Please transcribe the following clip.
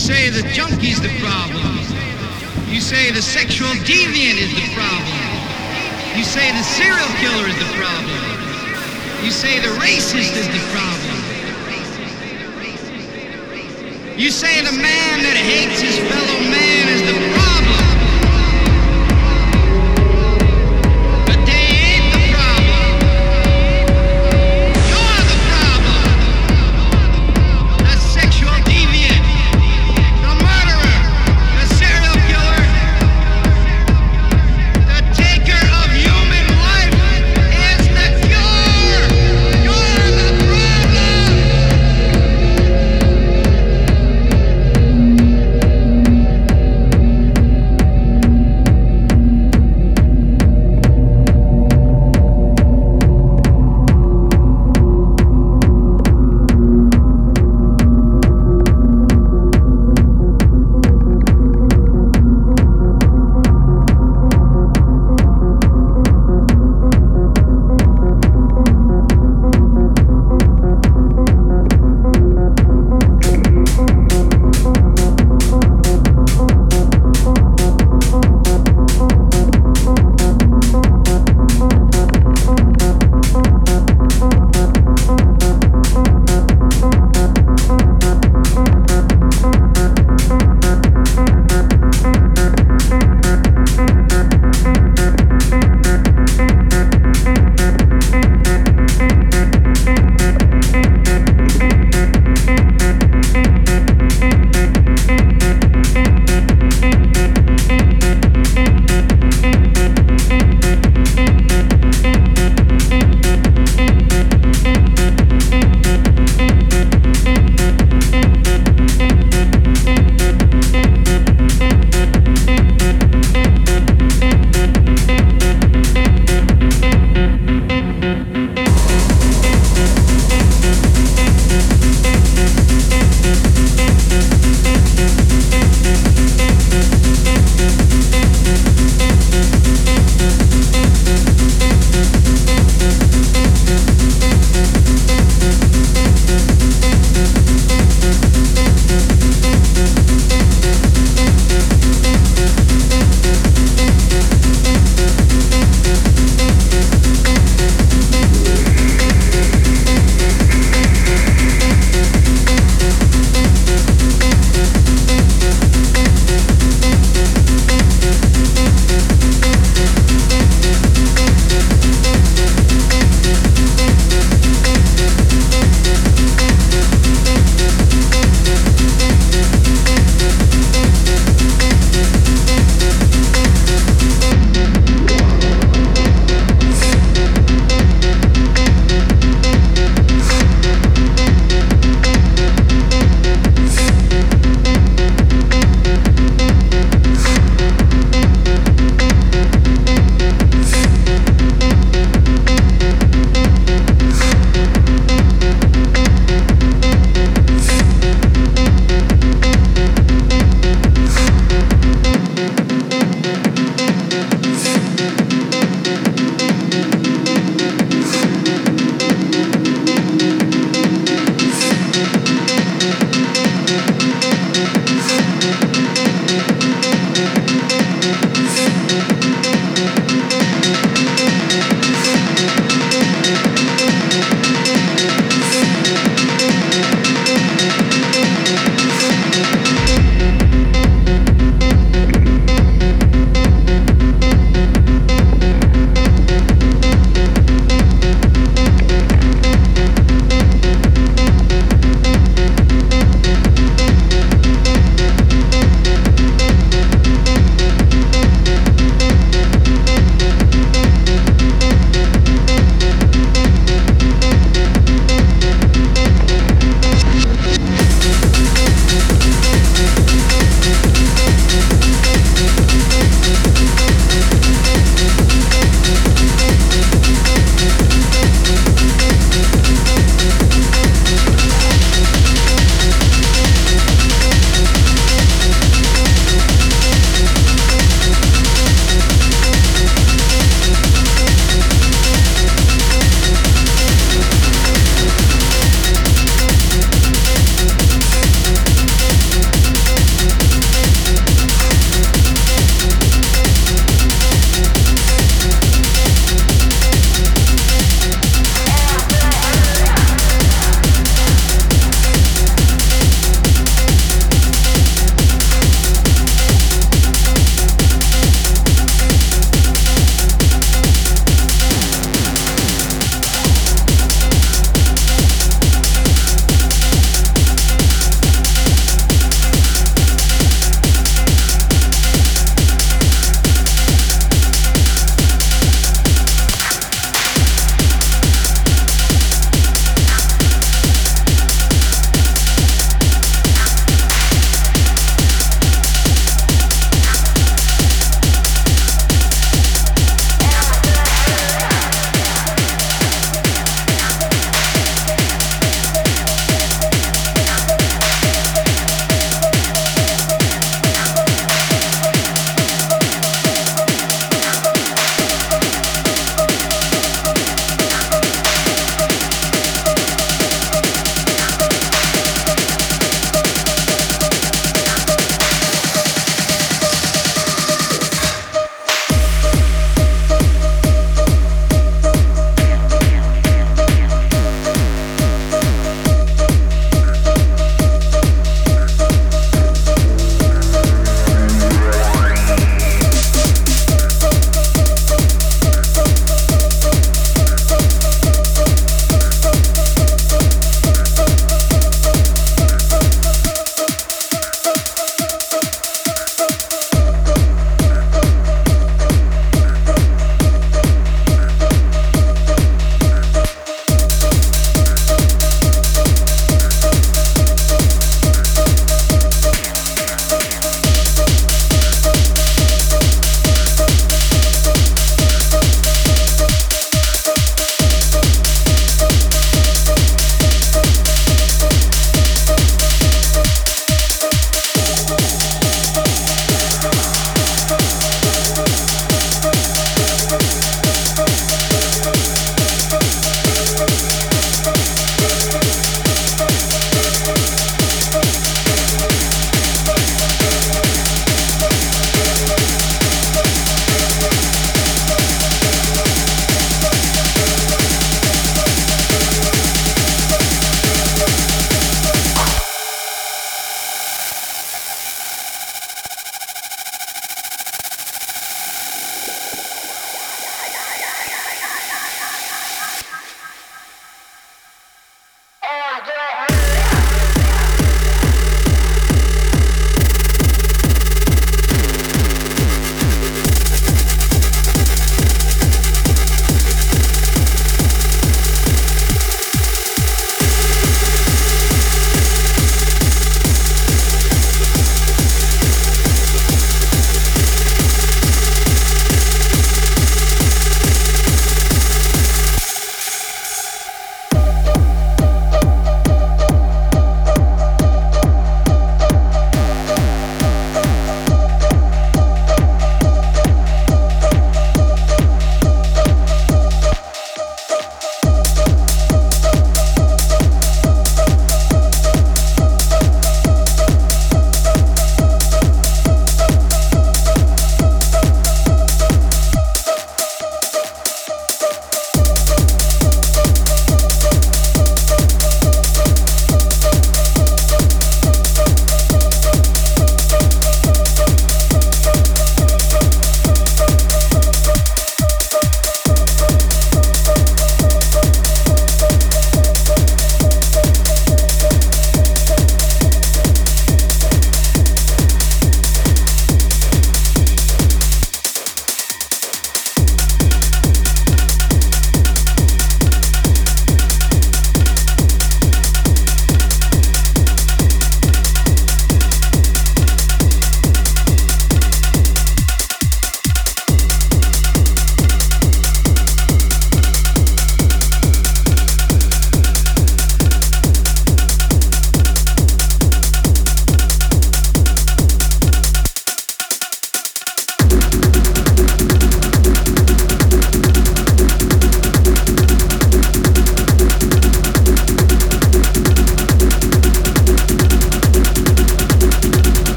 say the junkie's the problem. You say the sexual deviant is the problem. You say the serial killer is the problem. You say the racist is the problem. You say the man that hates his fellow man is the problem.